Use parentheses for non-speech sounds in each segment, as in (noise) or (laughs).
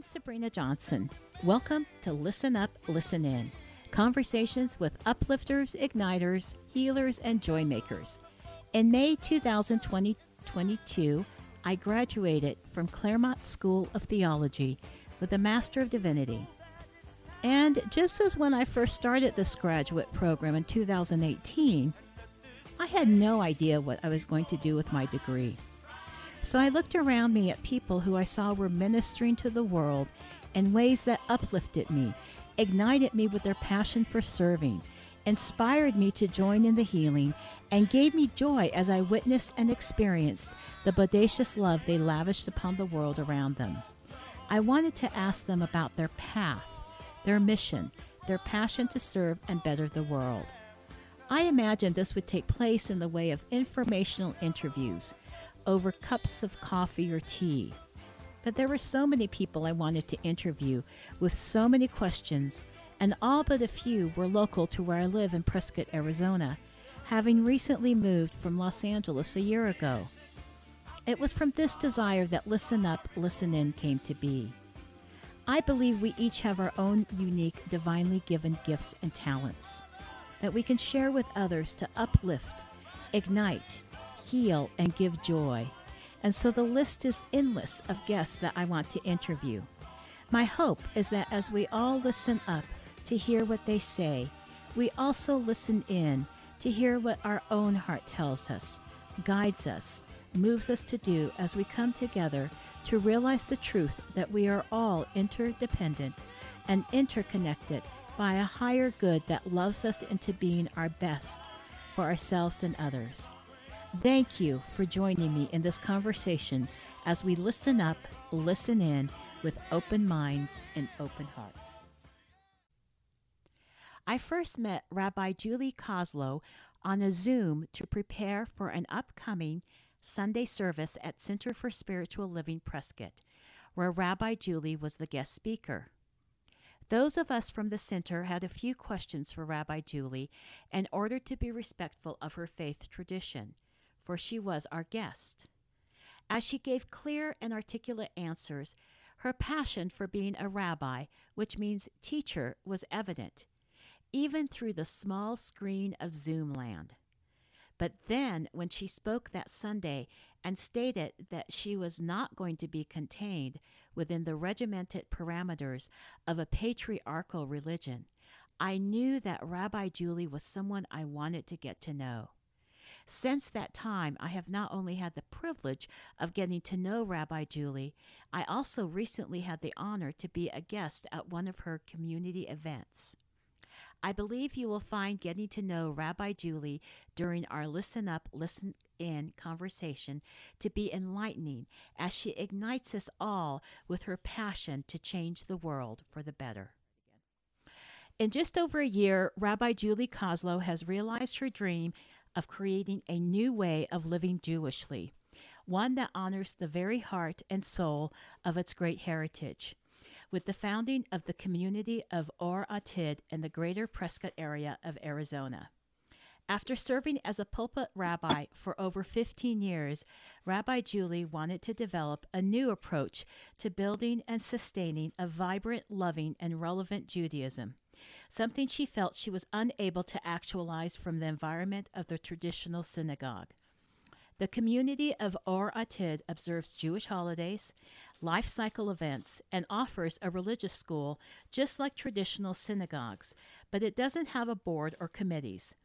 Sabrina Johnson. Welcome to Listen Up, Listen In conversations with uplifters, igniters, healers, and joy makers. In May 2022, I graduated from Claremont School of Theology with a Master of Divinity. And just as when I first started this graduate program in 2018, I had no idea what I was going to do with my degree. So I looked around me at people who I saw were ministering to the world in ways that uplifted me, ignited me with their passion for serving, inspired me to join in the healing, and gave me joy as I witnessed and experienced the bodacious love they lavished upon the world around them. I wanted to ask them about their path, their mission, their passion to serve and better the world. I imagined this would take place in the way of informational interviews over cups of coffee or tea. But there were so many people I wanted to interview with so many questions, and all but a few were local to where I live in Prescott, Arizona, having recently moved from Los Angeles a year ago. It was from this desire that Listen Up, Listen In came to be. I believe we each have our own unique, divinely given gifts and talents that we can share with others to uplift, ignite, heal, and give joy. And so the list is endless of guests that I want to interview. My hope is that as we all listen up to hear what they say, we also listen in to hear what our own heart tells us, guides us, moves us to do as we come together to realize the truth that we are all interdependent and interconnected by a higher good that loves us into being our best for ourselves and others. Thank you for joining me in this conversation as we listen up, listen in with open minds and open hearts. I first met Rabbi Julie Kozlow on a Zoom to prepare for an upcoming Sunday service at Center for Spiritual Living Prescott, where Rabbi Julie was the guest speaker. Those of us from the center had a few questions for Rabbi Julie in order to be respectful of her faith tradition, for she was our guest. As she gave clear and articulate answers, her passion for being a rabbi, which means teacher, was evident, even through the small screen of Zoom land. But then, when she spoke that Sunday and stated that she was not going to be contained within the regimented parameters of a patriarchal religion, I knew that Rabbi Julie was someone I wanted to get to know. Since that time, I have not only had the privilege of getting to know Rabbi Julie, I also recently had the honor to be a guest at one of her community events. I believe you will find getting to know Rabbi Julie during our Listen Up, Listen In conversation to be enlightening as she ignites us all with her passion to change the world for the better. In just over a year, Rabbi Julie Kozlow has realized her dream of creating a new way of living Jewishly, one that honors the very heart and soul of its great heritage with the founding of the community of Or Atid in the greater Prescott area of Arizona. After serving as a pulpit rabbi for over 15 years, Rabbi Julie wanted to develop a new approach to building and sustaining a vibrant, loving, and relevant Judaism, something she felt she was unable to actualize from the environment of the traditional synagogue. The community of Or Atid observes Jewish holidays, life cycle events, and offers a religious school just like traditional synagogues, but it doesn't have a board or committees.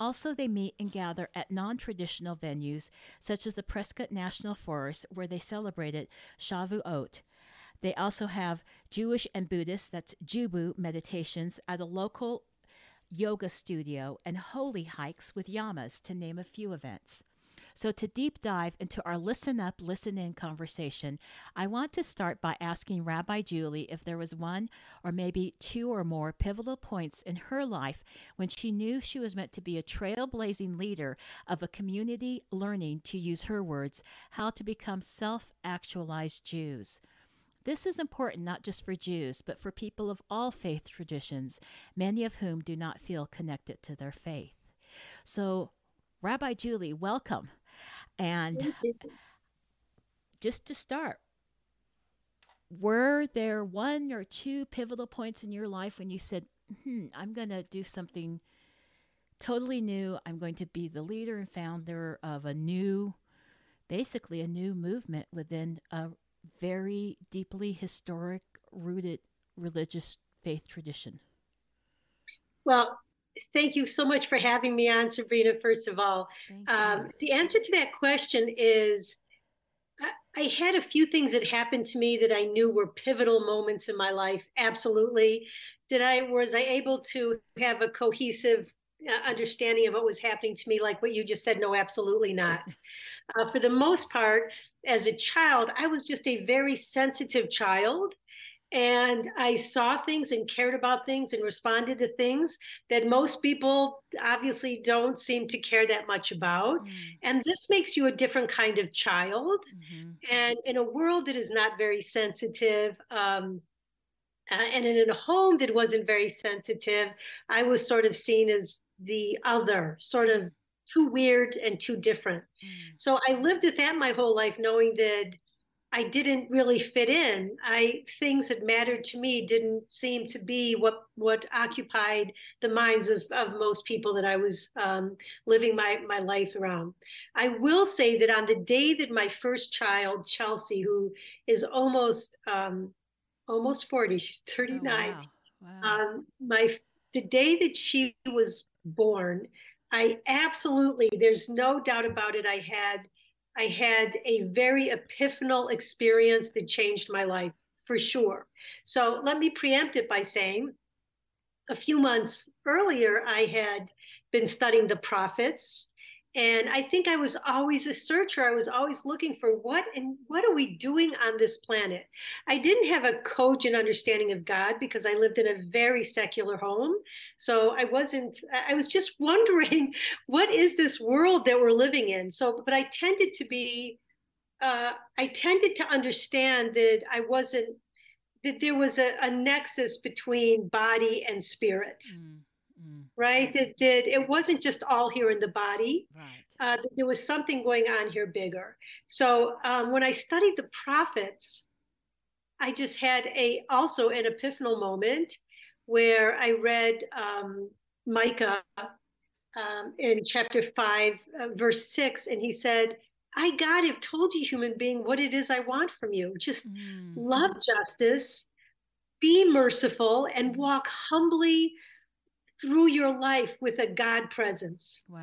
Also, they meet and gather at non traditional venues such as the Prescott National Forest, where they celebrated Shavuot. They also have Jewish and Buddhist, that's Jubu, meditations at a local yoga studio and holy hikes with yamas, to name a few events. So, to deep dive into our listen up, listen in conversation, I want to start by asking Rabbi Julie if there was one or maybe two or more pivotal points in her life when she knew she was meant to be a trailblazing leader of a community learning, to use her words, how to become self actualized Jews. This is important not just for Jews, but for people of all faith traditions, many of whom do not feel connected to their faith. So, Rabbi Julie, welcome. And just to start, were there one or two pivotal points in your life when you said, hmm, I'm going to do something totally new? I'm going to be the leader and founder of a new, basically a new movement within a very deeply historic, rooted religious faith tradition? Well, thank you so much for having me on, Sabrina, first of all. Um, the answer to that question is I had a few things that happened to me that I knew were pivotal moments in my life. Absolutely. Did I was I able to have a cohesive uh, understanding of what was happening to me like what you just said? No, absolutely not. (laughs) Uh, for the most part, as a child, I was just a very sensitive child and I saw things and cared about things and responded to things that most people obviously don't seem to care that much about. Mm. And this makes you a different kind of child. Mm-hmm. And in a world that is not very sensitive, um, uh, and in a home that wasn't very sensitive, I was sort of seen as the other, sort of too weird and too different. Mm. So I lived with that my whole life, knowing that I didn't really fit in. I things that mattered to me didn't seem to be what what occupied the minds of, of most people that I was um, living my my life around. I will say that on the day that my first child, Chelsea, who is almost um, almost forty, she's thirty nine. Oh, wow. Wow. Um, my the day that she was born, I absolutely there's no doubt about it. I had I had a very epiphanal experience that changed my life for sure. So let me preempt it by saying a few months earlier, I had been studying the prophets and i think i was always a searcher. I was always looking for what and what are we doing on this planet? I didn't have a cogent understanding of god because i lived in a very secular home. So i wasn't i was just (laughs) wondering what is this world that we're living in? So but i tended to be uh, i tended to understand that i wasn't that there was a, a nexus between body and spirit. Mm right? That, that it wasn't just all here in the body. Right. Uh, there was something going on here bigger. So um, when I studied the prophets, I just had a also an epiphanal moment where I read um, Micah um, in chapter five, uh, verse six, and he said, "I God have told you, human being, what it is I want from you. Just mm. love justice, be merciful, and walk humbly." Through your life with a God presence. Wow.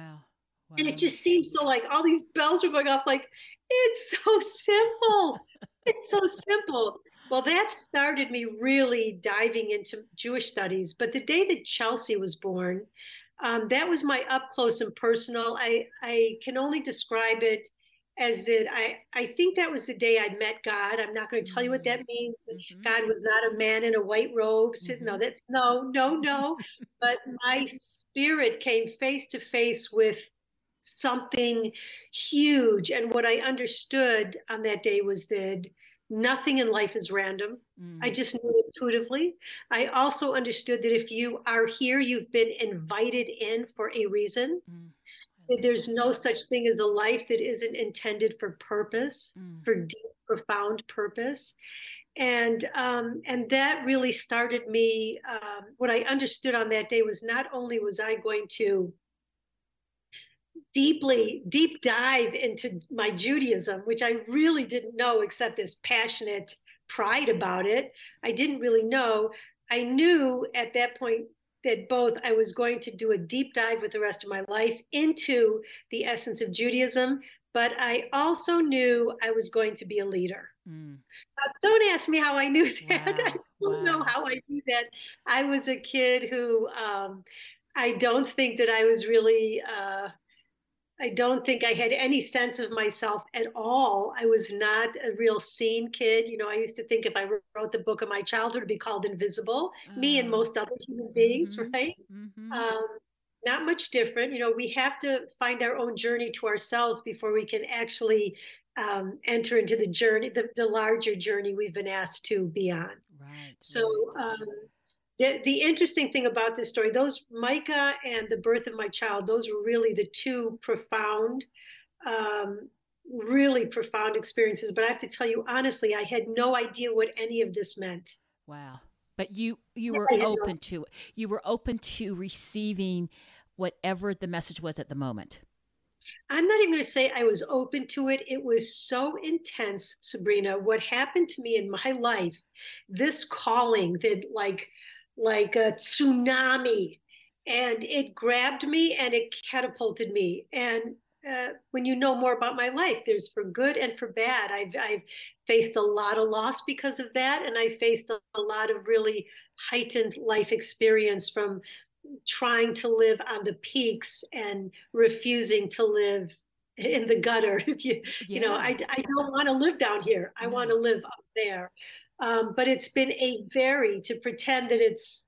wow. And it just seems so like all these bells are going off like, it's so simple. it's so simple. Well, that started me really diving into Jewish studies. But the day that Chelsea was born, um, that was my up close and personal. I, I can only describe it as that I, I think that was the day I met God. I'm not going to tell you what that mm-hmm. means. Mm-hmm. God was not a man in a white robe sitting. Mm-hmm. No, that's no, no, no. (laughs) but my spirit came face to face with something huge. And what I understood on that day was that nothing in life is random. Mm. I just knew intuitively. I also understood that if you are here, you've been invited in for a reason. There's no such thing as a life that isn't intended for purpose, mm. for deep, profound purpose. And um, and that really started me. Um, what I understood on that day was not only was I going to deeply deep dive into my Judaism, which I really didn't know except this passionate pride about it. I didn't really know. I knew at that point that both I was going to do a deep dive with the rest of my life into the essence of Judaism, but I also knew I was going to be a leader. Mm. Uh, don't ask me how I knew (laughs) that. Wow. I don't wow. know how I knew that. I was a kid who um, I don't think that I was really uh, I don't think I had any sense of myself at all. I was not a real scene kid. You know, I used to think if I wrote the book of my childhood, it'd be called Invisible. Me and oh. most other human beings, mm-hmm. right? Mm-hmm. Um, not much different. You know, we have to find our own journey to ourselves before we can actually um, enter into the journey, the, the larger journey we've been asked to be on. Right. So, um, the, the interesting thing about this story, those Micah and the birth of my child, those were really the two profound um, really profound experiences. But I have to tell you honestly, I had no idea what any of this meant. Wow. But you you were open no. to it. You were open to receiving whatever the message was at the moment. I'm not even going to say I was open to it. It was so intense, Sabrina. What happened to me in my life, this calling that like like a tsunami and it grabbed me and it catapulted me and uh, when you know more about my life there's for good and for bad I've, I've faced a lot of loss because of that and i faced a, a lot of really heightened life experience from trying to live on the peaks and refusing to live in the gutter (laughs) if you, yeah. you know I, I don't want to live down here i no. want to live up there um, but it's been a very to pretend that it's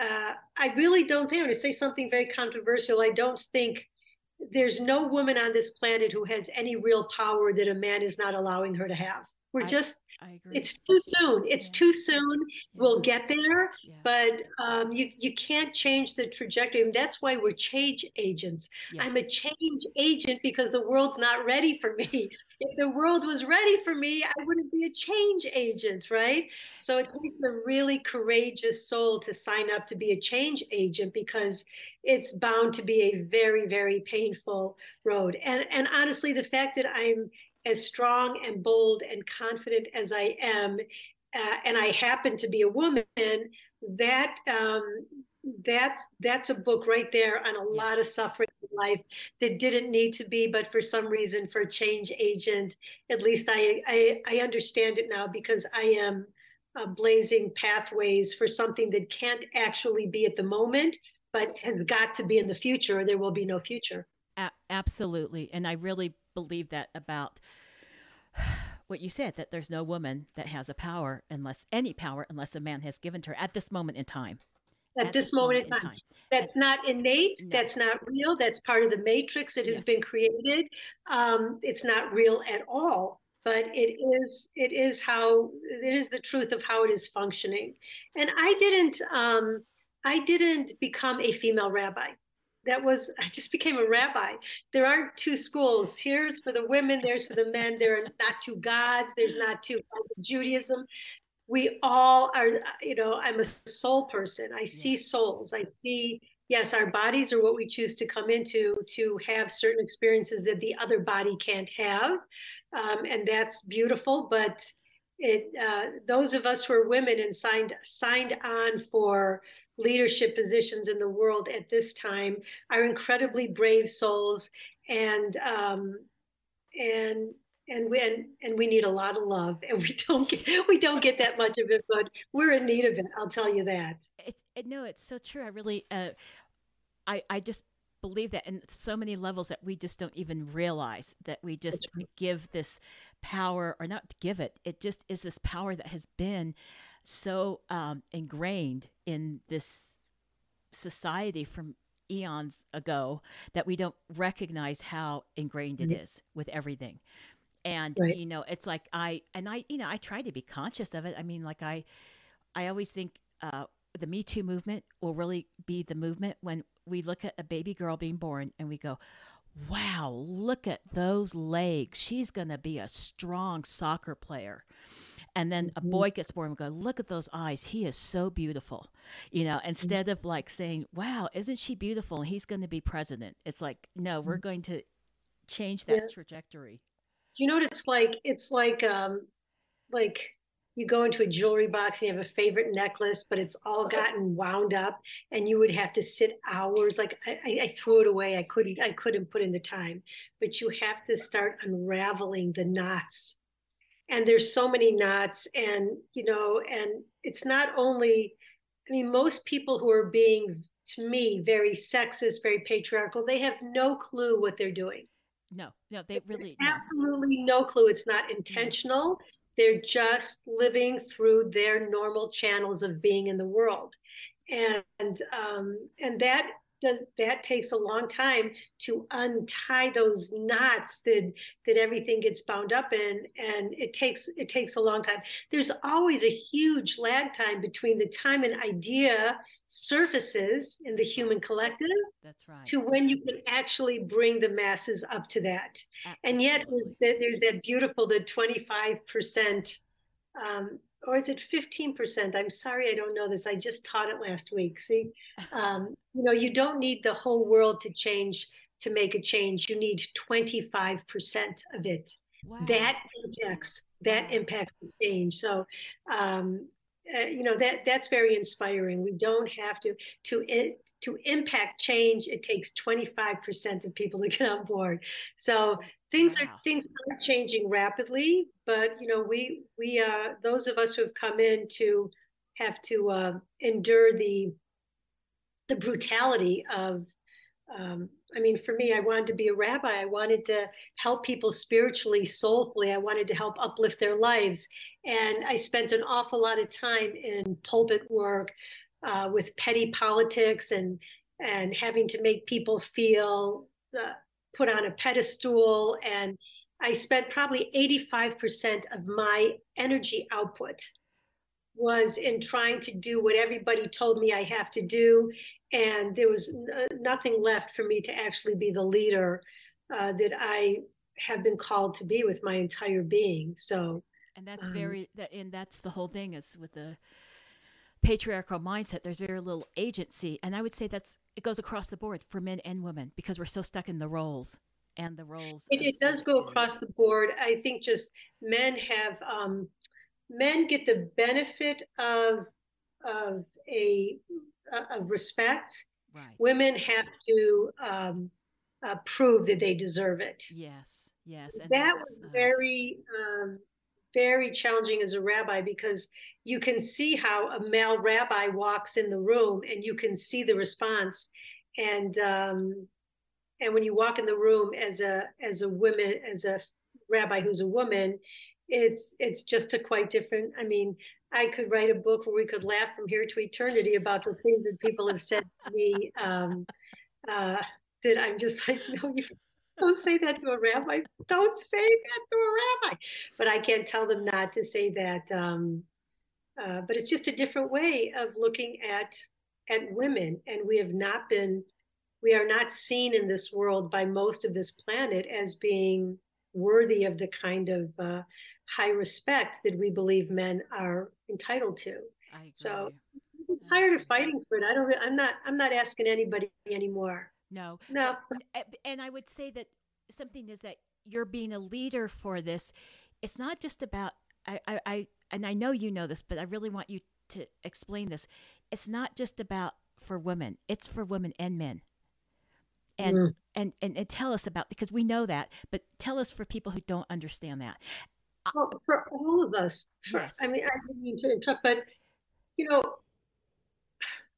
uh, I really don't think, I'm going to say something very controversial. I don't think there's no woman on this planet who has any real power that a man is not allowing her to have. We're I, just, I agree. it's too soon. It's yeah. too soon. Yeah. We'll get there, yeah. but um, you, you can't change the trajectory. And that's why we're change agents. Yes. I'm a change agent because the world's not ready for me if the world was ready for me, I wouldn't be a change agent, right? So it takes a really courageous soul to sign up to be a change agent because it's bound to be a very, very painful road. And and honestly, the fact that I'm as strong and bold and confident as I am, uh, and I happen to be a woman, that um, that's that's a book right there on a lot of suffering in life that didn't need to be but for some reason for a change agent at least i i, I understand it now because i am uh, blazing pathways for something that can't actually be at the moment but has got to be in the future or there will be no future. A- absolutely and i really believe that about (sighs) what you said that there's no woman that has a power unless any power unless a man has given to her at this moment in time at, at this, this, moment, in time. time. That's not innate. No. That's not real. That's part of the matrix that has yes. been created. Um, it's not real at all. But it is. It is how. It is the truth of how it is functioning. And I didn't. Um, I didn't become a female rabbi. That was. I just became a rabbi. There aren't two schools. Here's for the women. There's for the men. There are not two gods. There's not two kinds of Judaism we all are you know i'm a soul person i see souls i see yes our bodies are what we choose to come into to have certain experiences that the other body can't have um, and that's beautiful but it uh, those of us who are women and signed signed on for leadership positions in the world at this time are incredibly brave souls. And um, and and we and, and we need a lot of love. And we don't get we don't get that much of it but we're in need of it i'll tell you that. It's it, no it's so true. I really uh i i just believe that in so many levels that we just don't even realize that we just give this power or not give it it just is this power that has been so um, ingrained in this society from eons ago that we don't recognize how ingrained it mm-hmm. is with everything and right. you know it's like i and i you know i try to be conscious of it i mean like i i always think uh the me too movement will really be the movement when we look at a baby girl being born and we go wow look at those legs she's going to be a strong soccer player and then mm-hmm. a boy gets born and we go look at those eyes he is so beautiful you know instead mm-hmm. of like saying wow isn't she beautiful and he's going to be president it's like no we're mm-hmm. going to change that yeah. trajectory you know what it's like? It's like um like you go into a jewelry box and you have a favorite necklace, but it's all gotten wound up, and you would have to sit hours. Like I, I threw it away. I couldn't. I couldn't put in the time. But you have to start unraveling the knots, and there's so many knots, and you know, and it's not only. I mean, most people who are being, to me, very sexist, very patriarchal, they have no clue what they're doing. No, no, they really absolutely no. no clue. It's not intentional. They're just living through their normal channels of being in the world, and um, and that does that takes a long time to untie those knots that that everything gets bound up in, and it takes it takes a long time. There's always a huge lag time between the time an idea surfaces in the human collective that's right. to when you can actually bring the masses up to that. Absolutely. and yet there's that, there's that beautiful the 25% um, or is it 15% i'm sorry i don't know this. I just taught it last week. See? (laughs) Um, you know you don't need the whole world to change to make a change you need 25% of it wow. that impacts that impacts the change so um, uh, you know that that's very inspiring. We don't have to to it, to impact change. It takes 25% of people to get on board. So things wow. are things are changing rapidly, but you know we we uh, those of us who have come in to have to uh, endure the the brutality of um, I mean, for me, I wanted to be a rabbi. I wanted to help people spiritually, soulfully. I wanted to help uplift their lives. And I spent an awful lot of time in pulpit work uh, with petty politics and and having to make people feel uh, put on a pedestal. And I spent probably 85% of my energy output was in trying to do what everybody told me I have to do and there was n- nothing left for me to actually be the leader uh, that I have been called to be with my entire being. So, and that's um, very that, and that's the whole thing is with the patriarchal mindset. There's very little agency, and I would say that's it goes across the board for men and women because we're so stuck in the roles and the roles. It, it does go across the board. I think just men have um, men get the benefit of of a of respect. Right. Women have to um, uh, prove that they deserve it. Yes, yes. And that was uh, very, um, very challenging as a rabbi because you can see how a male rabbi walks in the room and you can see the response. And um, and when you walk in the room as a as a woman as a rabbi who's a woman, it's it's just a quite different. I mean, I could write a book where we could laugh from here to eternity about the things that people have said to me um, uh, that I'm just like, (laughs) no, you don't say that to a rabbi. Don't say that to a rabbi. But I can't tell them not to say that. Um, uh, but it's just a different way of looking at at women, and we have not been, we are not seen in this world by most of this planet as being worthy of the kind of uh, high respect that we believe men are entitled to. So I'm tired of fighting for it. I don't. I'm not. I'm not asking anybody anymore. No. No. And I would say that something is that you're being a leader for this. It's not just about. I. I. I and I know you know this, but I really want you to explain this. It's not just about for women. It's for women and men. And, mm. and and and tell us about because we know that, but tell us for people who don't understand that. Well, for all of us. For, yes. I mean, I didn't mean to interrupt, but you know,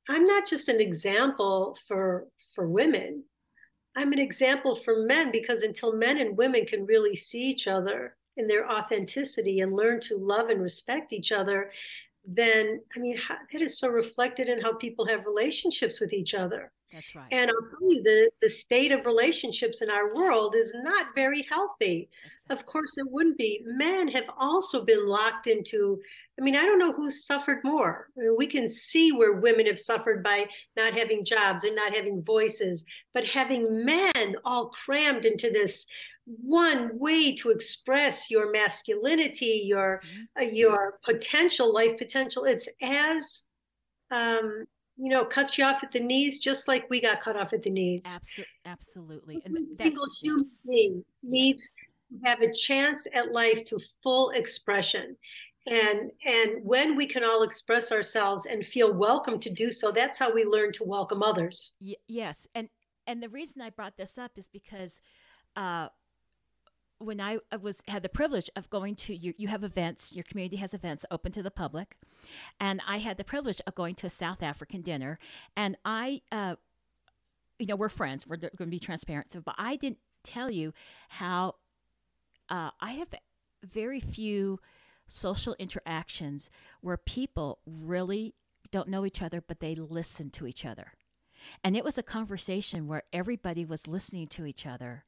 I'm not just an example for for women. I'm an example for men because until men and women can really see each other in their authenticity and learn to love and respect each other, then I mean, how, that is so reflected in how people have relationships with each other. That's right. And I'll tell you, the, the state of relationships in our world is not very healthy. Of course, it wouldn't be. Men have also been locked into, I mean, I don't know who's suffered more. I mean, we can see where women have suffered by not having jobs and not having voices, but having men all crammed into this one way to express your masculinity, your mm-hmm. uh, your potential, life potential. It's as um, you know, cuts you off at the knees, just like we got cut off at the knees. Absolutely, absolutely. And Every single human being needs have a chance at life to full expression. And and when we can all express ourselves and feel welcome to do so, that's how we learn to welcome others. Y- yes, and and the reason I brought this up is because uh, when I was had the privilege of going to you, you have events, your community has events open to the public, and I had the privilege of going to a South African dinner, and I, uh, you know, we're friends, we're going to be transparent, so, but I didn't tell you how uh, I have very few social interactions where people really don't know each other, but they listen to each other. And it was a conversation where everybody was listening to each other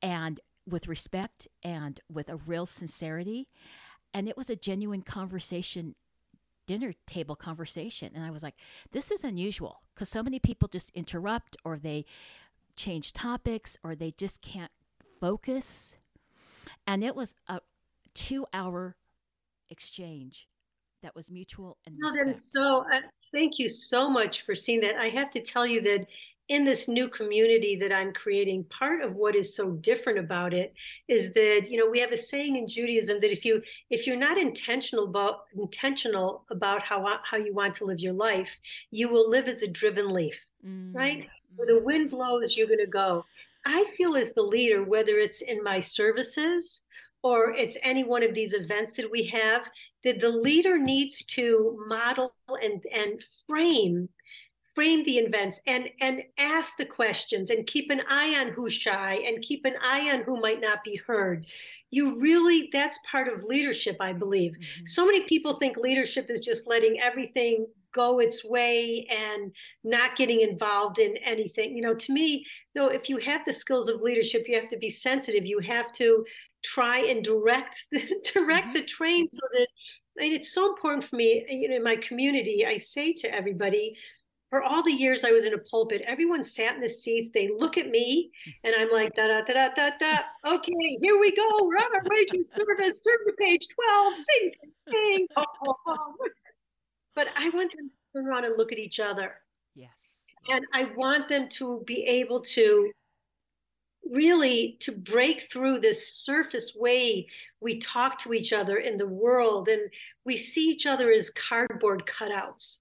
and with respect and with a real sincerity. And it was a genuine conversation dinner table conversation. And I was like, this is unusual because so many people just interrupt or they change topics or they just can't focus. And it was a two hour exchange that was mutual and no, so uh, thank you so much for seeing that. I have to tell you that in this new community that i'm creating part of what is so different about it is that you know we have a saying in judaism that if you if you're not intentional about intentional about how how you want to live your life you will live as a driven leaf mm-hmm. right where the wind blows you're going to go i feel as the leader whether it's in my services or it's any one of these events that we have that the leader needs to model and and frame frame the events and and ask the questions and keep an eye on who's shy and keep an eye on who might not be heard you really that's part of leadership i believe mm-hmm. so many people think leadership is just letting everything go its way and not getting involved in anything you know to me no if you have the skills of leadership you have to be sensitive you have to try and direct (laughs) direct mm-hmm. the train so that I mean, it's so important for me you know in my community i say to everybody for all the years I was in a pulpit, everyone sat in the seats. They look at me, and I'm like, da da da da da da. Okay, here we go. We're on our raging service. Turn to page twelve. Sing, sing, Oh, oh, oh. But I want them to turn around and look at each other. Yes. And I want them to be able to really to break through this surface way we talk to each other in the world and we see each other as cardboard cutouts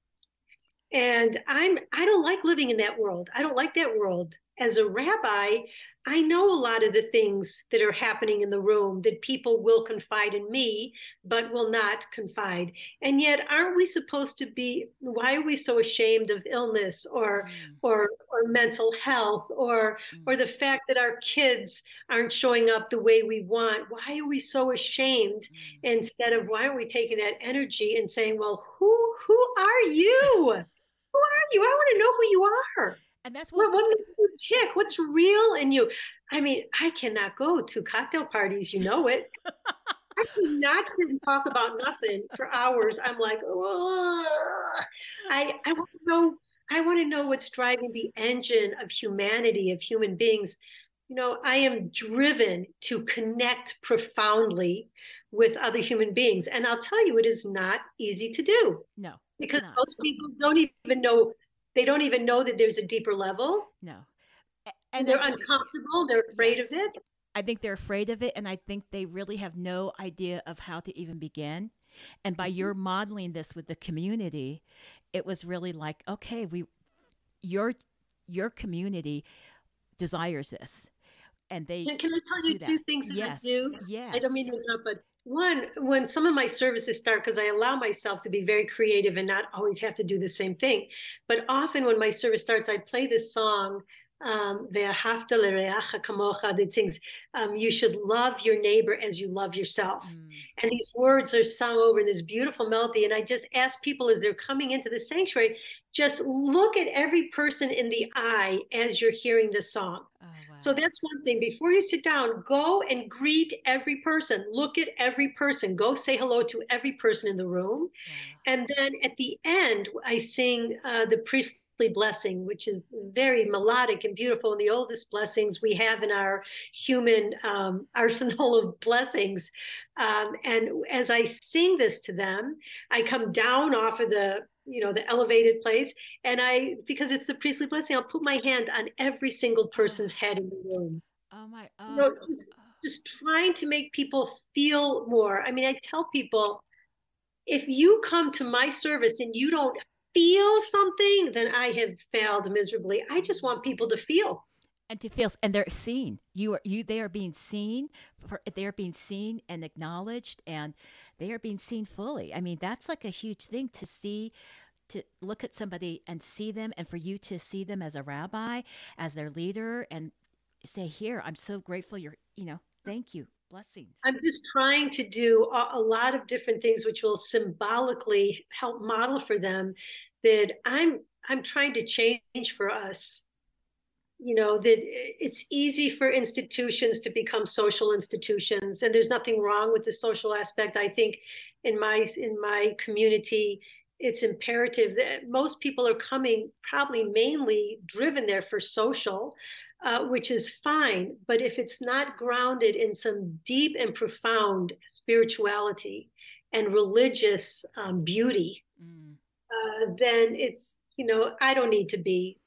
and i'm i don't like living in that world i don't like that world as a rabbi i know a lot of the things that are happening in the room that people will confide in me but will not confide and yet aren't we supposed to be why are we so ashamed of illness or mm. or or mental health or mm. or the fact that our kids aren't showing up the way we want why are we so ashamed mm. instead of why aren't we taking that energy and saying well who who are you who are you? I want to know who you are. And that's what, what, makes you tick. What's real in you? I mean, I cannot go to cocktail parties. You know it. (laughs) I cannot sit and talk about nothing for hours. I'm like, I I want to know. I want to know what's driving the engine of humanity, of human beings. You know, I am driven to connect profoundly with other human beings, and I'll tell you, it is not easy to do. No, because most people don't even know they don't even know that there's a deeper level. No. And they're uncomfortable they're afraid yes. of it. I think they're afraid of it and i think they really have no idea of how to even begin. And by mm-hmm. your modeling this with the community it was really like okay we your your community desires this and they can, can i tell you two things that yes. i do? Yes. I don't mean to interrupt but one when some of my services start because i allow myself to be very creative and not always have to do the same thing but often when my service starts i play this song um, that sings, um, you should love your neighbor as you love yourself. Mm. And these words are sung over in this beautiful melody. And I just ask people as they're coming into the sanctuary, just look at every person in the eye as you're hearing the song. Oh, wow. So that's one thing. Before you sit down, go and greet every person. Look at every person. Go say hello to every person in the room. And then at the end, I sing uh, the priest blessing, which is very melodic and beautiful, and the oldest blessings we have in our human um, (laughs) arsenal of blessings. Um, and as I sing this to them, I come down off of the you know the elevated place and i because it's the priestly blessing i'll put my hand on every single person's head in the room oh my oh. you know, just, just trying to make people feel more i mean i tell people if you come to my service and you don't feel something, then I have failed miserably. I just want people to feel. And to feel and they're seen. You are you they are being seen for they are being seen and acknowledged and they are being seen fully. I mean that's like a huge thing to see to look at somebody and see them and for you to see them as a rabbi as their leader and say here i'm so grateful you're you know thank you blessings. I'm just trying to do a, a lot of different things which will symbolically help model for them that i'm i'm trying to change for us. You know that it's easy for institutions to become social institutions and there's nothing wrong with the social aspect. I think in my in my community it's imperative that most people are coming probably mainly driven there for social uh, which is fine but if it's not grounded in some deep and profound spirituality and religious um, beauty mm. uh, then it's you know i don't need to be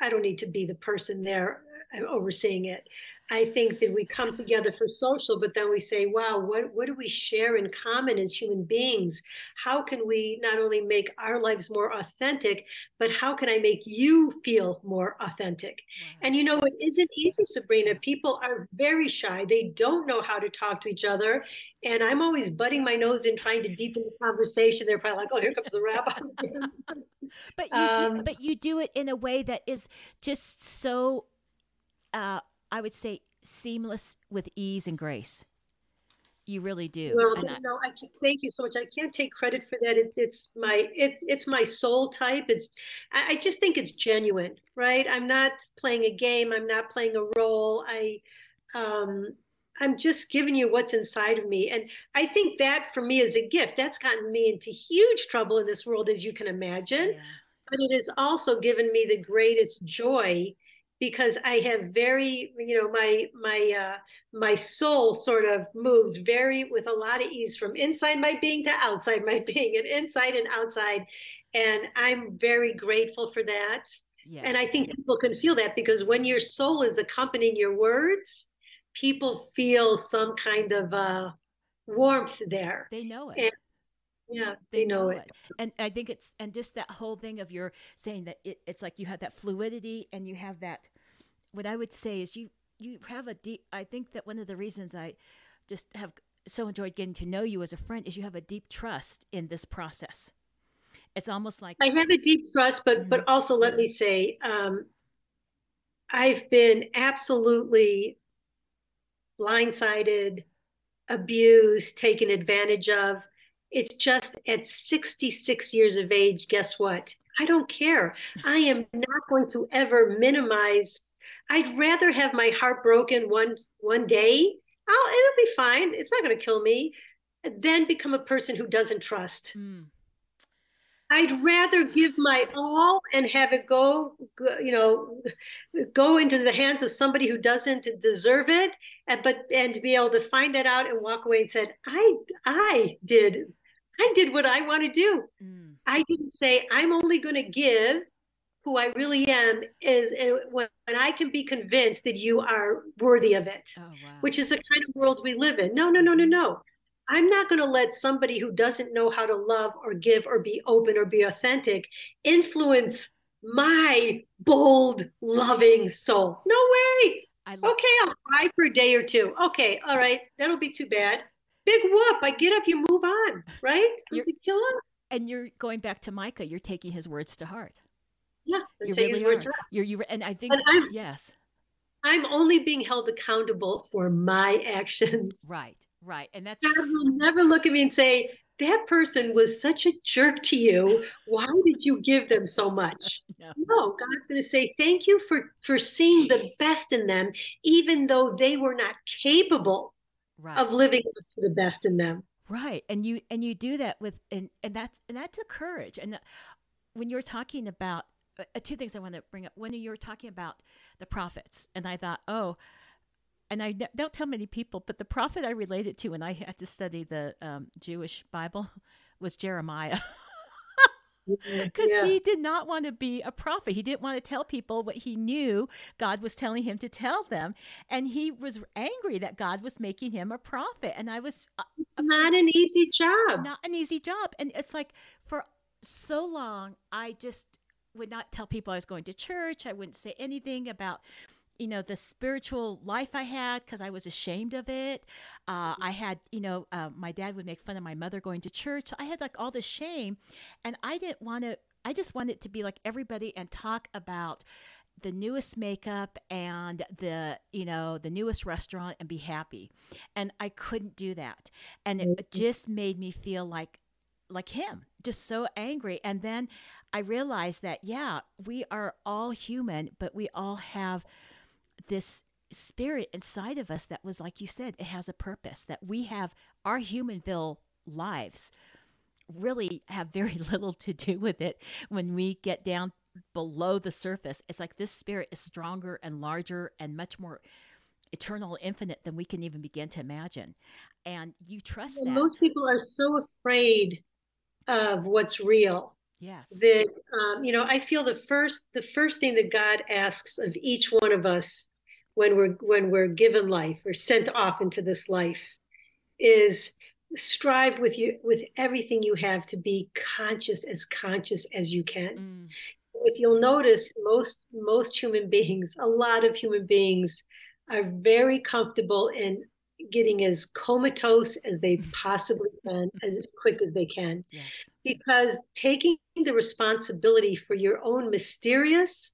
I don't need to be the person there uh, overseeing it. I think that we come together for social, but then we say, wow, what, what do we share in common as human beings? How can we not only make our lives more authentic, but how can I make you feel more authentic? Wow. And you know, it isn't easy, Sabrina. People are very shy. They don't know how to talk to each other. And I'm always butting my nose in trying to deepen the conversation. They're probably like, oh, here comes the rabbi. (laughs) but you um, do, but you do it in a way that is just so uh, I would say seamless with ease and grace. You really do. Well, no, I can't, thank you so much. I can't take credit for that. It, it's my it, it's my soul type. It's I, I just think it's genuine, right? I'm not playing a game. I'm not playing a role. I um, I'm just giving you what's inside of me. And I think that for me is a gift. That's gotten me into huge trouble in this world, as you can imagine. Yeah. But it has also given me the greatest joy because I have very, you know, my my uh, my soul sort of moves very with a lot of ease from inside my being to outside my (laughs) being, and inside and outside, and I'm very grateful for that. Yes. And I think people can feel that because when your soul is accompanying your words, people feel some kind of uh, warmth there. They know it. And yeah they, they know, know it. it. and i think it's and just that whole thing of your saying that it, it's like you have that fluidity and you have that what i would say is you you have a deep i think that one of the reasons i just have so enjoyed getting to know you as a friend is you have a deep trust in this process it's almost like i have a deep trust but mm-hmm. but also let me say um i've been absolutely blindsided abused taken advantage of it's just at 66 years of age, guess what? I don't care. I am not going to ever minimize. I'd rather have my heart broken one one day. I'll, it'll be fine. It's not going to kill me. Than become a person who doesn't trust. Mm. I'd rather give my all and have it go, you know, go into the hands of somebody who doesn't deserve it, and but and to be able to find that out and walk away and said, I I did I did what I want to do. Mm. I didn't say I'm only going to give who I really am is when, I can be convinced that you are worthy of it, oh, wow. which is the kind of world we live in. No, no, no, no, no. I'm not going to let somebody who doesn't know how to love or give or be open or be authentic influence my bold, loving soul. No way. okay, I'll cry for a day or two. Okay, all right, that'll be too bad big whoop. I get up, you move on, right? It kill us? And you're going back to Micah. You're taking his words to heart. Yeah, you really are. You're, you and I think I'm, yes. I'm only being held accountable for my actions. Right, right, and that's. God will never look at me and say that person was such a jerk to you. Why did you give them so much? (laughs) no. no, God's going to say thank you for for seeing the best in them, even though they were not capable right. of living to the best in them right and you and you do that with and and that's and that's a courage and uh, when you're talking about uh, uh, two things i want to bring up when you're talking about the prophets and i thought oh and I don't tell many people, but the prophet I related to when I had to study the um, Jewish Bible (laughs) was Jeremiah. (laughs) because yeah. he did not want to be a prophet. He didn't want to tell people what he knew God was telling him to tell them, and he was angry that God was making him a prophet. And I was, uh, it's not an easy job. Not an easy job, and it's like for so long, I just would not tell people I was going to church. I wouldn't say anything about you know the spiritual life i had because i was ashamed of it. Uh, i had you know uh, my dad would make fun of my mother going to church. I had like all this shame and i didn't want to i just wanted to be like everybody and talk about the newest makeup and the you know the newest restaurant and be happy. And i couldn't do that. And it just made me feel like like him just so angry. And then I realized that, yeah, we are all human, but we all have this spirit inside of us that was, like you said, it has a purpose, that we have our humanville lives really have very (laughs) little to do with it when we get down below the surface. It's like this spirit is stronger and larger and much more eternal, infinite than we can even begin to imagine. And you trust that. Most people are so afraid of what's real. Yes. That um, you know, I feel the first the first thing that God asks of each one of us when we're when we're given life or sent off into this life is strive with you with everything you have to be conscious as conscious as you can. Mm. If you'll notice, most most human beings, a lot of human beings, are very comfortable in getting as comatose as they possibly can, as quick as they can. Yes. Because taking the responsibility for your own mysterious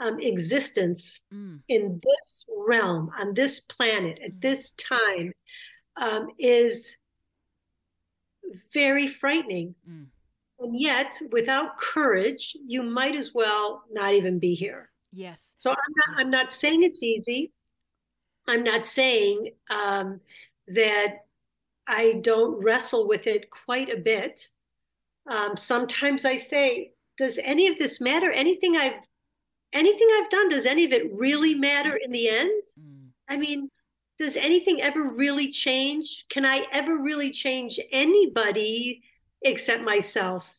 um, existence mm. in this realm, on this planet, at mm. this time, um, is very frightening. Mm. And yet, without courage, you might as well not even be here. Yes. So I'm not. Yes. I'm not saying it's easy. I'm not saying um, that I don't wrestle with it quite a bit. Um, sometimes I say, does any of this matter? Anything I've anything I've done, does any of it really matter in the end? Mm. I mean, does anything ever really change? Can I ever really change anybody except myself?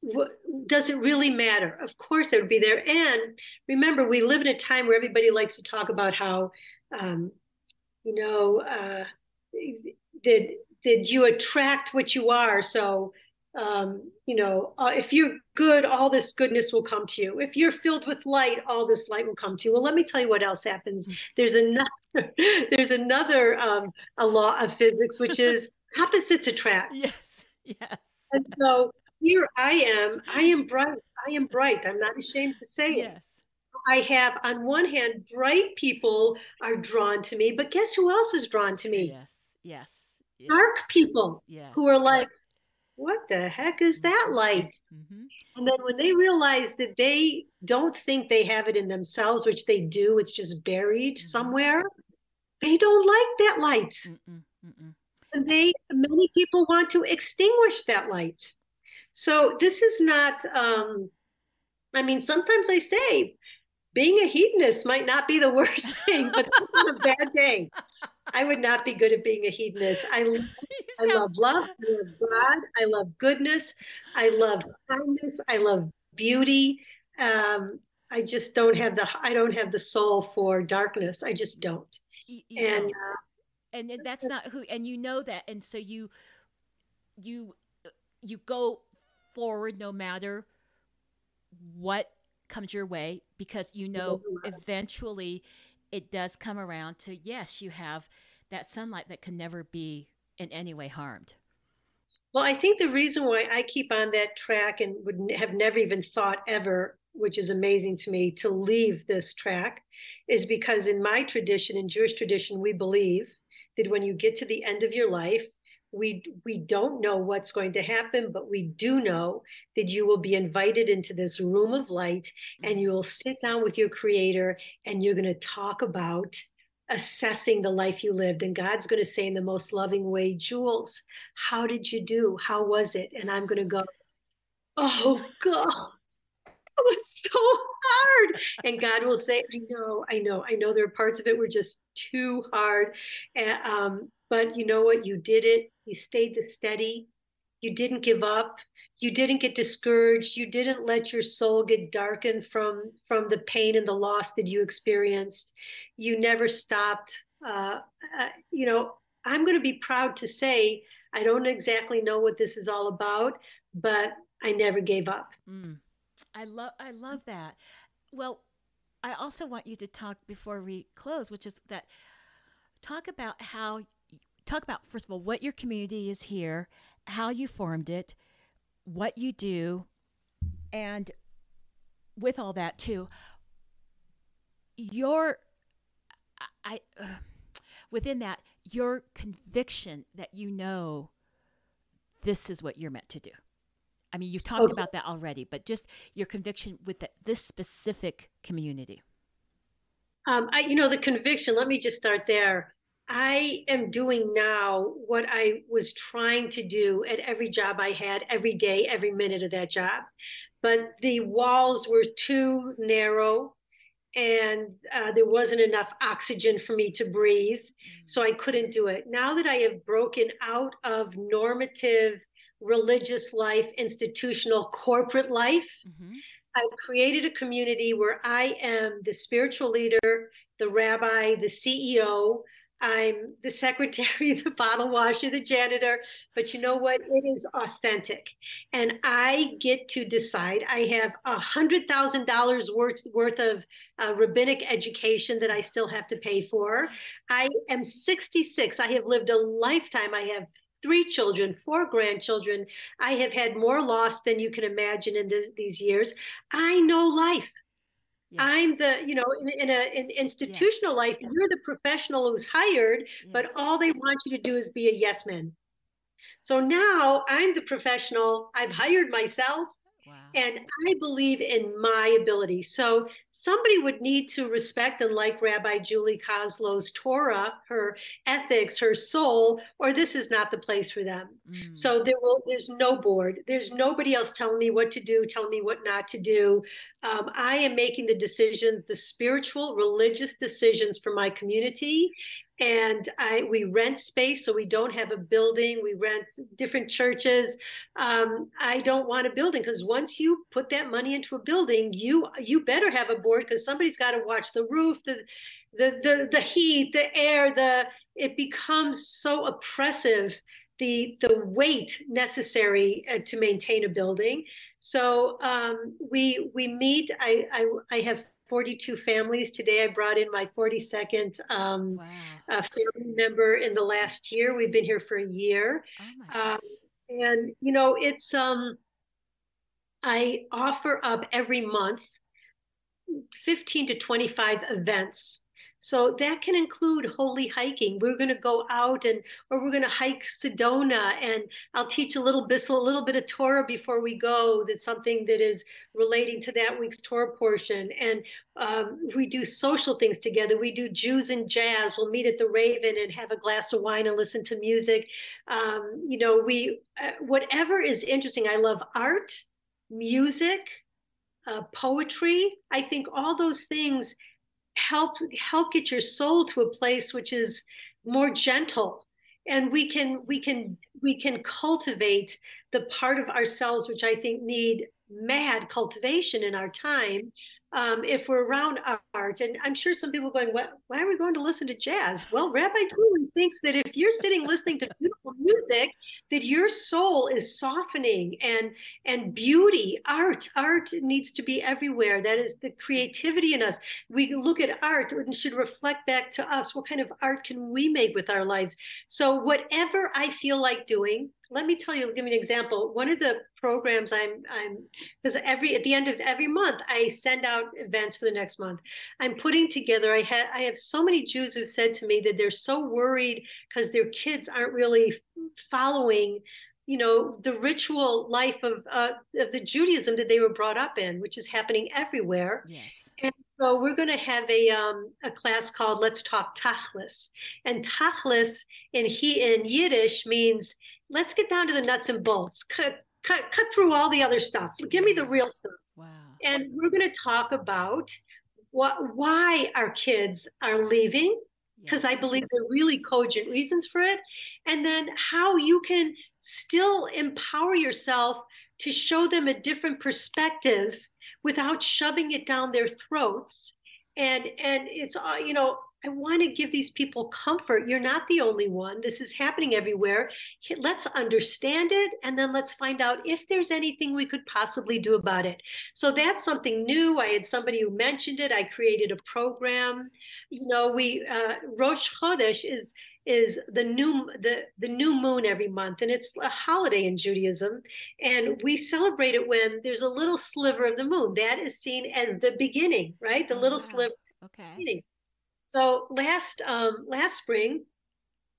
What, does it really matter? Of course, it would be there. And remember, we live in a time where everybody likes to talk about how um, you know, uh, did did you attract what you are? So, um, you know, uh, if you're good, all this goodness will come to you. If you're filled with light, all this light will come to you. Well, let me tell you what else happens. Mm. There's another (laughs) there's another um, a law of physics, which is (laughs) opposites attract. Yes, yes. And so here I am. I am bright. I am bright. I'm not ashamed to say it. I have, on one hand, bright people are drawn to me, but guess who else is drawn to me? Yes, yes. yes. Dark people yes. who are like, what the heck is that mm-hmm. light? Mm-hmm. And then when they realize that they don't think they have it in themselves, which they do, it's just buried mm-hmm. somewhere, they don't like that light. Mm-mm, mm-mm. And they, many people want to extinguish that light. So this is not, um, I mean, sometimes I say, being a hedonist might not be the (laughs) worst thing, but on a bad day. I would not be good at being a hedonist. I, (laughs) I love love. I love God. I love goodness. I love kindness. I love beauty. Um, I just don't have the I don't have the soul for darkness. I just don't. You, you and uh, and that's not who. And you know that. And so you you you go forward no matter what comes your way because you know eventually it does come around to yes, you have that sunlight that can never be in any way harmed. Well, I think the reason why I keep on that track and would have never even thought ever, which is amazing to me, to leave this track is because in my tradition, in Jewish tradition, we believe that when you get to the end of your life, we we don't know what's going to happen but we do know that you will be invited into this room of light and you will sit down with your creator and you're going to talk about assessing the life you lived and god's going to say in the most loving way jules how did you do how was it and i'm going to go oh god it was so hard. And God will say, I know, I know, I know there are parts of it were just too hard. And, um, but you know what? You did it. You stayed the steady. You didn't give up. You didn't get discouraged. You didn't let your soul get darkened from from the pain and the loss that you experienced. You never stopped. Uh, uh, you know, I'm going to be proud to say I don't exactly know what this is all about, but I never gave up. Mm. I love I love that. Well, I also want you to talk before we close, which is that talk about how talk about first of all what your community is here, how you formed it, what you do, and with all that too, your I uh, within that your conviction that you know this is what you're meant to do. I mean, you've talked okay. about that already, but just your conviction with the, this specific community. Um, I, you know, the conviction. Let me just start there. I am doing now what I was trying to do at every job I had, every day, every minute of that job. But the walls were too narrow and uh, there wasn't enough oxygen for me to breathe. So I couldn't do it. Now that I have broken out of normative religious life, institutional, corporate life, mm-hmm. I've created a community where I am the spiritual leader, the rabbi, the CEO, I'm the secretary, (laughs) the bottle washer, the janitor, but you know what? It is authentic. And I get to decide. I have a hundred thousand dollars worth worth of uh, rabbinic education that I still have to pay for. I am 66. I have lived a lifetime. I have three children, four grandchildren. I have had more loss than you can imagine in this, these years. I know life. Yes. I'm the, you know, in, in a in institutional yes. life, you're the professional who's hired, yes. but mm. all they want you to do is be a yes man. So now I'm the professional. I've hired myself. And I believe in my ability. So somebody would need to respect and like Rabbi Julie Kozlow's Torah, her ethics, her soul, or this is not the place for them. Mm. So there will there's no board. There's nobody else telling me what to do, telling me what not to do. Um, I am making the decisions, the spiritual, religious decisions for my community, and I we rent space, so we don't have a building. We rent different churches. Um, I don't want a building because once you put that money into a building, you you better have a board because somebody's got to watch the roof, the the the the heat, the air. The it becomes so oppressive the the weight necessary uh, to maintain a building. So um, we we meet. I, I I have 42 families. Today I brought in my 42nd um, wow. uh, family member in the last year. We've been here for a year. Oh um, and, you know, it's, um, I offer up every month 15 to 25 events so that can include holy hiking. We're going to go out and, or we're going to hike Sedona, and I'll teach a little bit, a little bit of Torah before we go. That's something that is relating to that week's Torah portion. And um, we do social things together. We do Jews and jazz. We'll meet at the Raven and have a glass of wine and listen to music. Um, you know, we uh, whatever is interesting. I love art, music, uh, poetry. I think all those things help help get your soul to a place which is more gentle and we can we can we can cultivate the part of ourselves which i think need mad cultivation in our time um, if we're around art. And I'm sure some people are going, what, why are we going to listen to jazz? Well, Rabbi Julie thinks that if you're sitting listening to beautiful music, that your soul is softening and and beauty, art, art needs to be everywhere. That is the creativity in us. We look at art and should reflect back to us. What kind of art can we make with our lives? So whatever I feel like doing, let me tell you, give me an example. One of the programs I'm I'm because every at the end of every month I send out events for the next month. I'm putting together. I had I have so many Jews who said to me that they're so worried because their kids aren't really following you know the ritual life of uh, of the Judaism that they were brought up in, which is happening everywhere. Yes. And so we're going to have a um, a class called Let's Talk Tachlis, and Tachlis in he in Yiddish means let's get down to the nuts and bolts. Cut cut cut through all the other stuff. Give me the real stuff. Wow. And we're going to talk about what why our kids are leaving because yes. I believe there are really cogent reasons for it, and then how you can still empower yourself to show them a different perspective without shoving it down their throats and and it's uh, you know I want to give these people comfort. You're not the only one. This is happening everywhere. Let's understand it and then let's find out if there's anything we could possibly do about it. So that's something new. I had somebody who mentioned it. I created a program. You know, we uh, Rosh Chodesh is is the new the the new moon every month and it's a holiday in Judaism and we celebrate it when there's a little sliver of the moon that is seen as the beginning right the little wow. sliver okay so last um last spring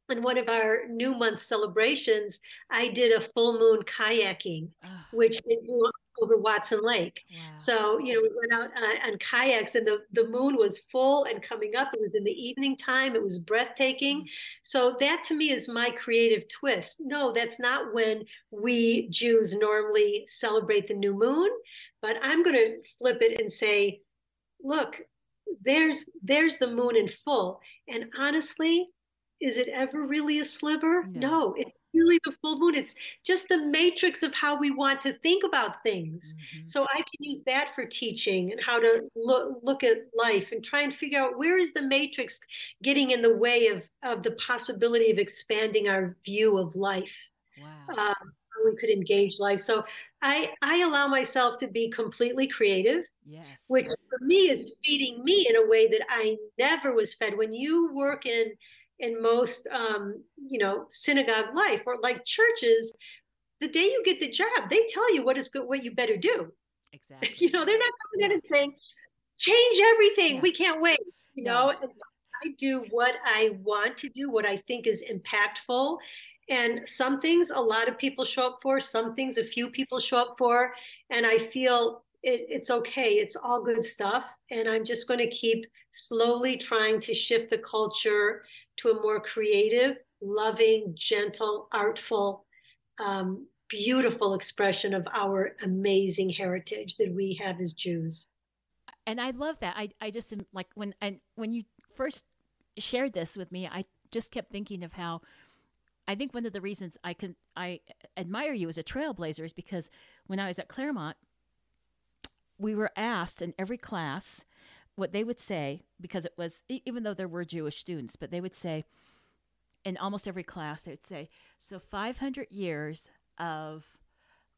in one of our new month celebrations, I did a full moon kayaking, oh. which over Watson Lake. Wow. So, you know, we went out uh, on kayaks and the, the moon was full and coming up. It was in the evening time. It was breathtaking. Mm-hmm. So that to me is my creative twist. No, that's not when we Jews normally celebrate the new moon, but I'm going to flip it and say, look, there's there's the moon in full. And honestly, is it ever really a sliver? No. no. it's really the full moon. It's just the matrix of how we want to think about things. Mm-hmm. So I can use that for teaching and how to look look at life and try and figure out where is the matrix getting in the way of of the possibility of expanding our view of life. Wow. Um, we could engage life. So I I allow myself to be completely creative. Yes. Which for me is feeding me in a way that I never was fed. When you work in in most um, you know synagogue life or like churches the day you get the job they tell you what is good what you better do exactly (laughs) you know they're not coming in and saying change everything yeah. we can't wait you yeah. know and so i do what i want to do what i think is impactful and some things a lot of people show up for some things a few people show up for and i feel it, it's okay. It's all good stuff. And I'm just going to keep slowly trying to shift the culture to a more creative, loving, gentle, artful, um, beautiful expression of our amazing heritage that we have as Jews. And I love that. I, I just like when and when you first shared this with me, I just kept thinking of how I think one of the reasons I can I admire you as a trailblazer is because when I was at Claremont, we were asked in every class what they would say because it was even though there were Jewish students, but they would say in almost every class they would say, "So 500 years of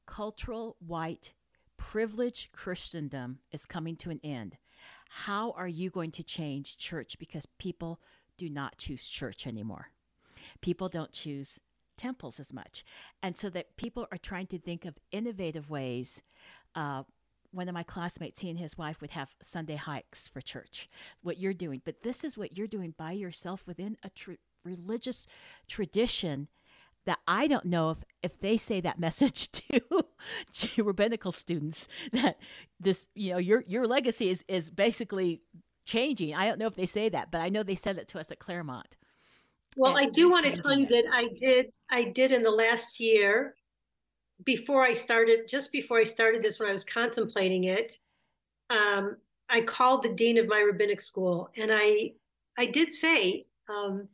cultural white privileged Christendom is coming to an end. How are you going to change church because people do not choose church anymore? People don't choose temples as much. And so that people are trying to think of innovative ways uh, one of my classmates, he and his wife would have Sunday hikes for church, what you're doing. But this is what you're doing by yourself within a tr- religious tradition that I don't know if, if they say that (laughs) message to rabbinical students that this, you know, your, your legacy is, is basically changing. I don't know if they say that, but I know they said it to us at Claremont. Well, I do want to tell you that I did, I did in the last year before I started, just before I started this, when I was contemplating it, um, I called the dean of my rabbinic school, and I, I did say, um,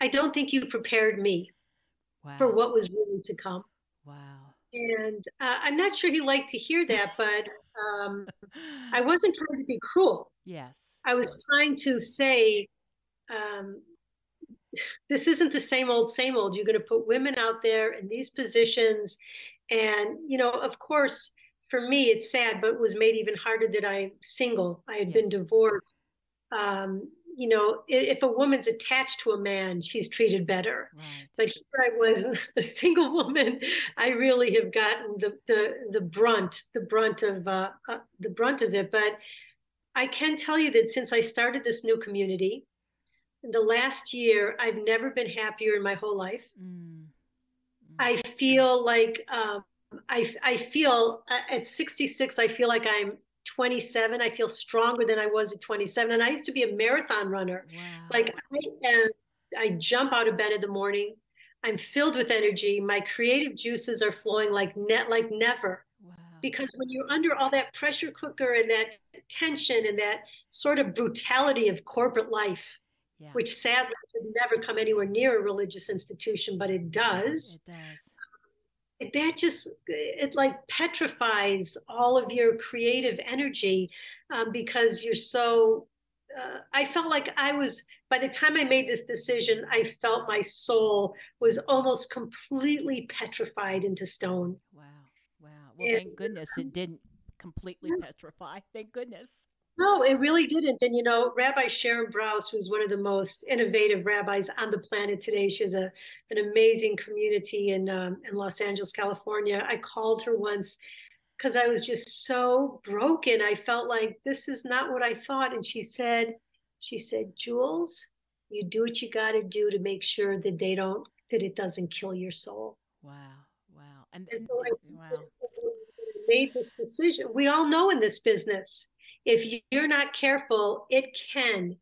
I don't think you prepared me wow. for what was really to come. Wow. And uh, I'm not sure he liked to hear that, but um, (laughs) I wasn't trying to be cruel. Yes. I was trying to say, um, this isn't the same old, same old. You're going to put women out there in these positions. And, you know, of course, for me, it's sad, but it was made even harder that I'm single. I had yes. been divorced. Um, you know, if a woman's attached to a man, she's treated better. Right. But here I was, (laughs) a single woman. I really have gotten the the the brunt, the brunt of uh, uh, the brunt of it. But I can tell you that since I started this new community, the last year, I've never been happier in my whole life. Mm. I feel like um, I, I feel uh, at 66, I feel like I'm 27. I feel stronger than I was at 27. And I used to be a marathon runner. Wow. Like I am, I jump out of bed in the morning. I'm filled with energy. My creative juices are flowing like net like never. Wow. Because when you're under all that pressure cooker and that tension and that sort of brutality of corporate life, yeah. which sadly should never come anywhere near a religious institution, but it does. It does. That just it like petrifies all of your creative energy um, because you're so. Uh, I felt like I was by the time I made this decision, I felt my soul was almost completely petrified into stone. Wow, wow. Well, and, thank goodness it didn't completely petrify. Thank goodness. No, it really didn't. And you know, Rabbi Sharon Brous, who's one of the most innovative rabbis on the planet today, she has a an amazing community in um, in Los Angeles, California. I called her once because I was just so broken. I felt like this is not what I thought, and she said, she said, Jules, You do what you got to do to make sure that they don't that it doesn't kill your soul. Wow, wow, and, and so I wow. made this decision. We all know in this business, if you're not careful, it can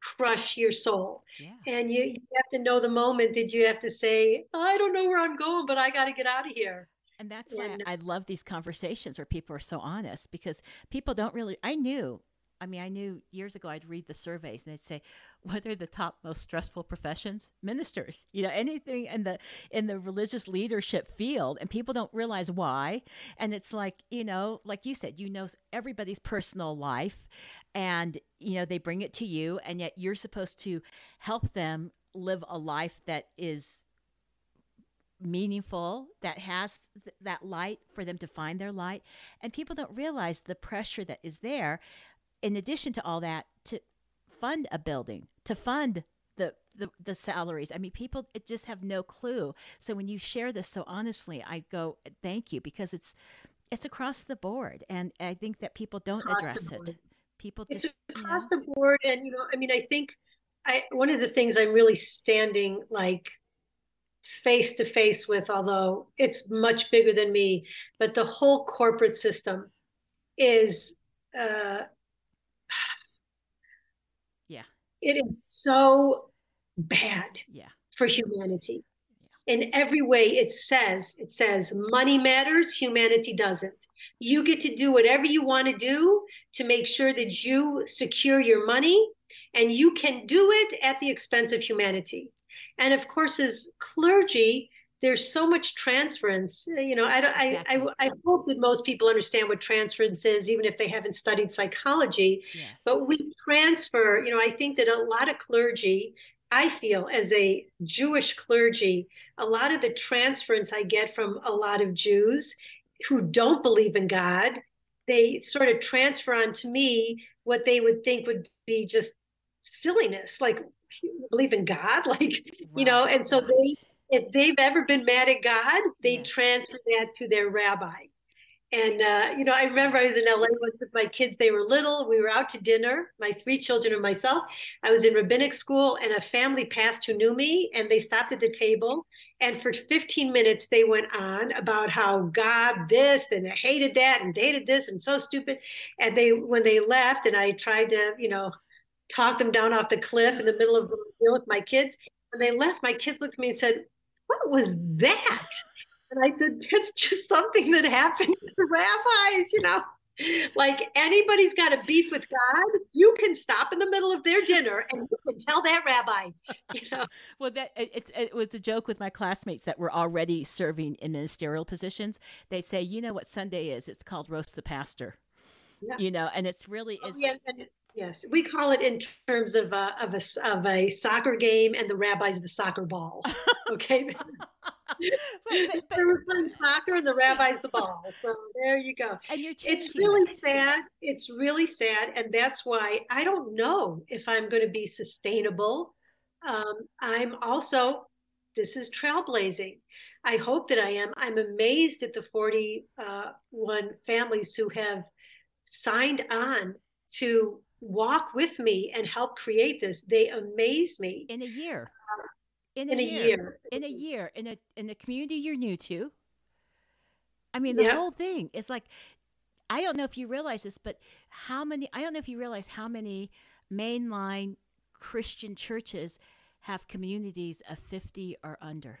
crush your soul. Yeah. And you, you have to know the moment that you have to say, I don't know where I'm going, but I got to get out of here. And that's why and, I love these conversations where people are so honest because people don't really. I knew I mean, I knew years ago I'd read the surveys and they'd say, "What are the top most stressful professions?" Ministers, you know, anything in the in the religious leadership field, and people don't realize why. And it's like, you know, like you said, you know everybody's personal life, and you know they bring it to you, and yet you're supposed to help them live a life that is meaningful that has th- that light for them to find their light and people don't realize the pressure that is there in addition to all that, to fund a building, to fund the, the, the salaries. I mean, people just have no clue. So when you share this so honestly, I go thank you because it's it's across the board, and I think that people don't across address it. People just across you know, the board, and you know, I mean, I think I one of the things I'm really standing like face to face with, although it's much bigger than me, but the whole corporate system is uh, it is so bad yeah. for humanity. Yeah. In every way, it says, it says money matters, humanity doesn't. You get to do whatever you want to do to make sure that you secure your money, and you can do it at the expense of humanity. And of course, as clergy, there's so much transference. Eh, you know, I, exactly. I, I, I, hope that most people understand what transference is, even if they haven't studied psychology. Yes. But we transfer, you know, I think that a lot of clergy, I feel as a Jewish clergy, a lot of the transference I get from a lot of Jews who don't believe in God, they sort of transfer on to me what they would think would be just silliness, like believe in God, (laughs) like, right. you know, and so they if they've ever been mad at God, they yes. transfer that to their rabbi. And uh, you know, I remember I was in LA once with my kids. They were little. We were out to dinner, my three children and myself. I was in rabbinic school, and a family passed who knew me, and they stopped at the table. And for 15 minutes, they went on about how God this and they hated that and dated this and so stupid. And they, when they left, and I tried to, you know, talk them down off the cliff in the middle of the meal with my kids. When they left, my kids looked at me and said, what was that? And I said, that's just something that happened to the rabbis, you know. Like anybody's got a beef with God, you can stop in the middle of their dinner and you can tell that rabbi. You know. well, that it's it was a joke with my classmates that were already serving in ministerial positions. They say, you know what Sunday is? It's called roast the pastor. Yeah. You know, and it's really oh, is. yeah, Yes, we call it in terms of a, of a, of a soccer game, and the rabbi's the soccer ball. (laughs) Okay. but, but, but, we're playing soccer, and the rabbi's the ball. So there you go. And you're it's really sad. It's really sad, and that's why I don't know if I'm going to be sustainable. Um, I'm also. This is trailblazing. I hope that I am. I'm amazed at the 41 uh, families who have signed on to walk with me and help create this. They amaze me. In a year. Um, in, in a, year. year. In a year. In a in a community you're new to. I mean, the yeah. whole thing is like I don't know if you realize this, but how many I don't know if you realize how many mainline Christian churches have communities of 50 or under.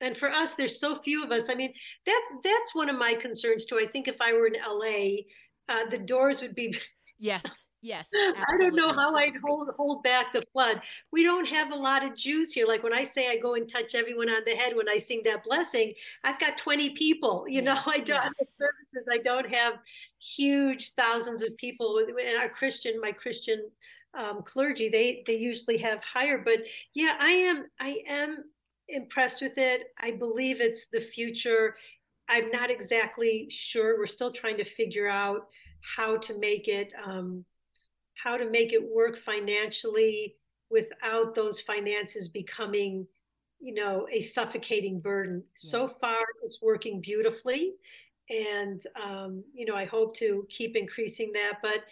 And for us, there's so few of us. I mean, that's that's one of my concerns too. I think if I were in LA, uh, the doors would be Yes. Yes. Absolutely. (laughs) I don't know how I'd hold hold back the flood. We don't have a lot of Jews here. Like when I say I go and touch everyone on the head when I sing that blessing, I've got 20 people. You yes, know, I don't yes. services. I don't have huge thousands of people. In our Christian, my Christian um, clergy, they they usually have higher. But yeah, I am I am impressed with it. I believe it's the future. I'm not exactly sure. We're still trying to figure out how to make it um, how to make it work financially without those finances becoming you know a suffocating burden yeah. so far it's working beautifully and um, you know i hope to keep increasing that but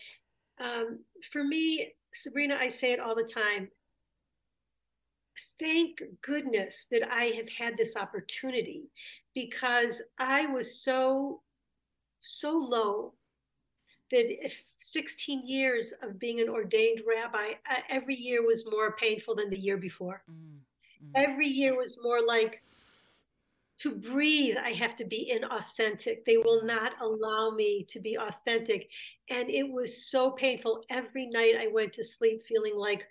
um, for me Sabrina, I say it all the time. Thank goodness that I have had this opportunity because I was so, so low that if 16 years of being an ordained rabbi, every year was more painful than the year before. Mm, mm. Every year was more like, to breathe, I have to be inauthentic. They will not allow me to be authentic. And it was so painful. Every night I went to sleep feeling like,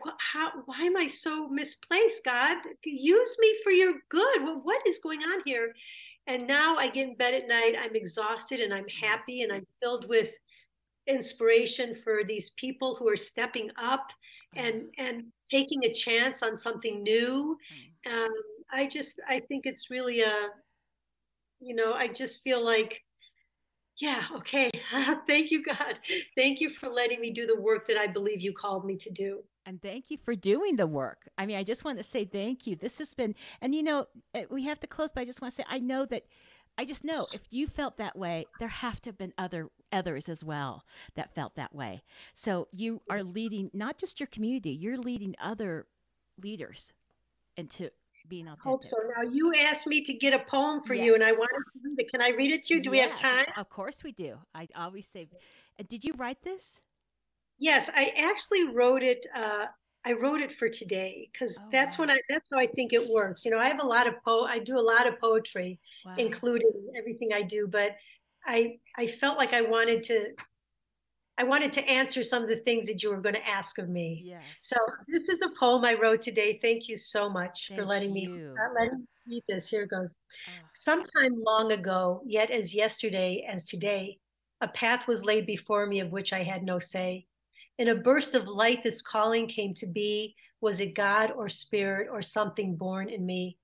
what, how, why am I so misplaced, God? Use me for your good. Well, what is going on here? And now I get in bed at night, I'm exhausted and I'm happy and I'm filled with inspiration for these people who are stepping up and and taking a chance on something new. Um, I just I think it's really a you know, I just feel like yeah, okay. (laughs) thank you, God. Thank you for letting me do the work that I believe you called me to do. And thank you for doing the work. I mean, I just want to say thank you. This has been, and you know, eh, we have to close, but I just want to say, I know that, I just know if you felt that way, there have to have been other others as well that felt that way. So you are leading not just your community, you're leading other leaders into being authentic. Hope so. Now you asked me to get a poem for yes. you, and I wanted to read it. Can I read it to you? Do yes, we have time? Of course we do. I always say, did you write this? Yes, I actually wrote it. Uh, I wrote it for today because oh, that's wow. when I. That's how I think it works. You know, I have a lot of po. I do a lot of poetry, wow. including everything I do. But I I felt like I wanted to. I wanted to answer some of the things that you were going to ask of me. Yes. So this is a poem I wrote today. Thank you so much Thank for letting you. me uh, letting me read this. Here goes. Oh. Sometime long ago, yet as yesterday as today, a path was laid before me of which I had no say. In a burst of light, this calling came to be. Was it God or spirit or something born in me?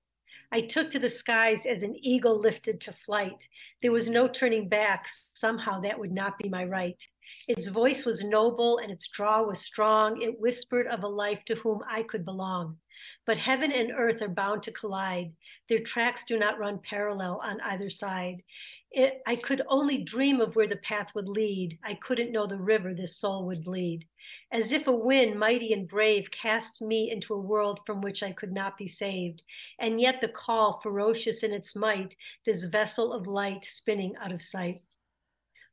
I took to the skies as an eagle lifted to flight. There was no turning back. Somehow that would not be my right. Its voice was noble and its draw was strong. It whispered of a life to whom I could belong. But heaven and earth are bound to collide. Their tracks do not run parallel on either side. It, I could only dream of where the path would lead. I couldn't know the river this soul would bleed. As if a wind, mighty and brave, cast me into a world from which I could not be saved. And yet the call, ferocious in its might, this vessel of light spinning out of sight.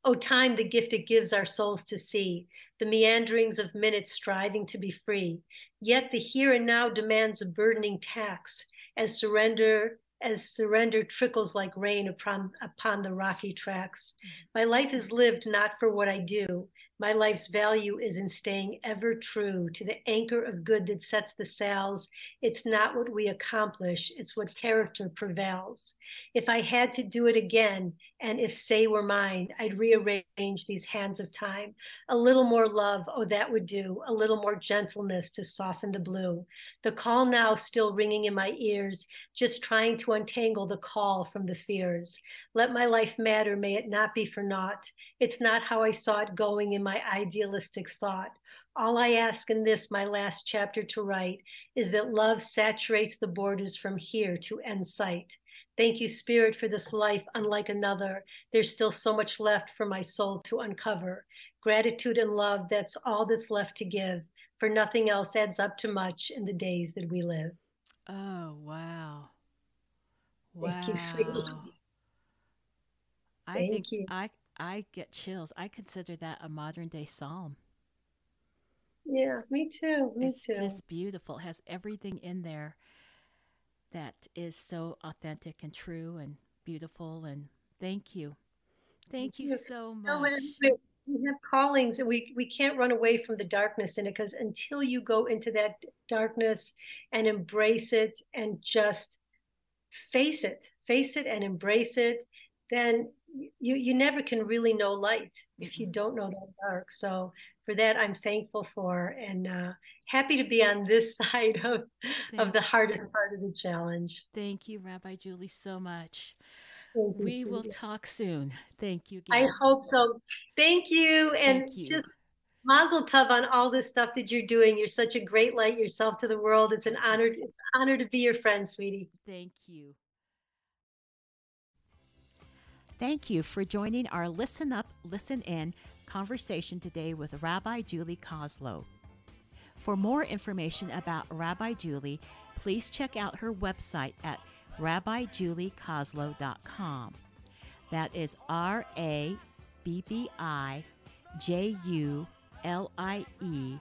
O time, the gift it gives our souls to see, the meanderings of minutes striving to be free. Yet the here and now demands a burdening tax, as surrender as surrender trickles like rain upon, upon the rocky tracks. Mm-hmm. My life is lived not for what I do, my life's value is in staying ever true to the anchor of good that sets the sails. It's not what we accomplish, it's what character prevails. If I had to do it again, and if say were mine, I'd rearrange these hands of time. A little more love, oh, that would do. A little more gentleness to soften the blue. The call now still ringing in my ears, just trying to untangle the call from the fears. Let my life matter, may it not be for naught. It's not how I saw it going in my idealistic thought. All I ask in this, my last chapter to write, is that love saturates the borders from here to end sight. Thank you, Spirit, for this life unlike another. There's still so much left for my soul to uncover. Gratitude and love, that's all that's left to give, for nothing else adds up to much in the days that we live. Oh, wow. Wow. Thank you, sweetie. I Thank think you. I I get chills. I consider that a modern day psalm. Yeah, me too. Me it's too. It's just beautiful. It has everything in there that is so authentic and true and beautiful. And thank you. Thank, thank you, you, so much. No, we have callings and we, we can't run away from the darkness in it because until you go into that darkness and embrace it and just face it, face it and embrace it, then you you never can really know light if you don't know that dark. So for that, I'm thankful for and uh, happy to be on this (laughs) side of Thank of the hardest you. part of the challenge. Thank you, Rabbi Julie, so much. we will talk soon. Thank you. Again. I hope so. Thank you, and Thank just Mazel tov on all this stuff that you're doing. You're such a great light yourself to the world. It's an honor. It's an honor to be your friend, sweetie. Thank you. Thank you for joining our Listen Up, Listen In conversation today with Rabbi Julie Kozlow. For more information about Rabbi Julie, please check out her website at rabbijulieKozlow.com. That is R A B B I J U L I E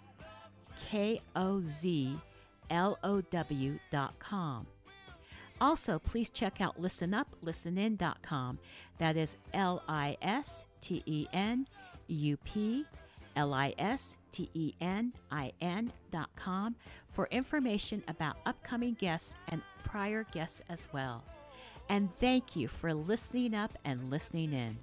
K O Z L O W.com. Also, please check out listenuplistenin.com. That is L I S T E N U P L I S T E N I N dot com for information about upcoming guests and prior guests as well. And thank you for listening up and listening in.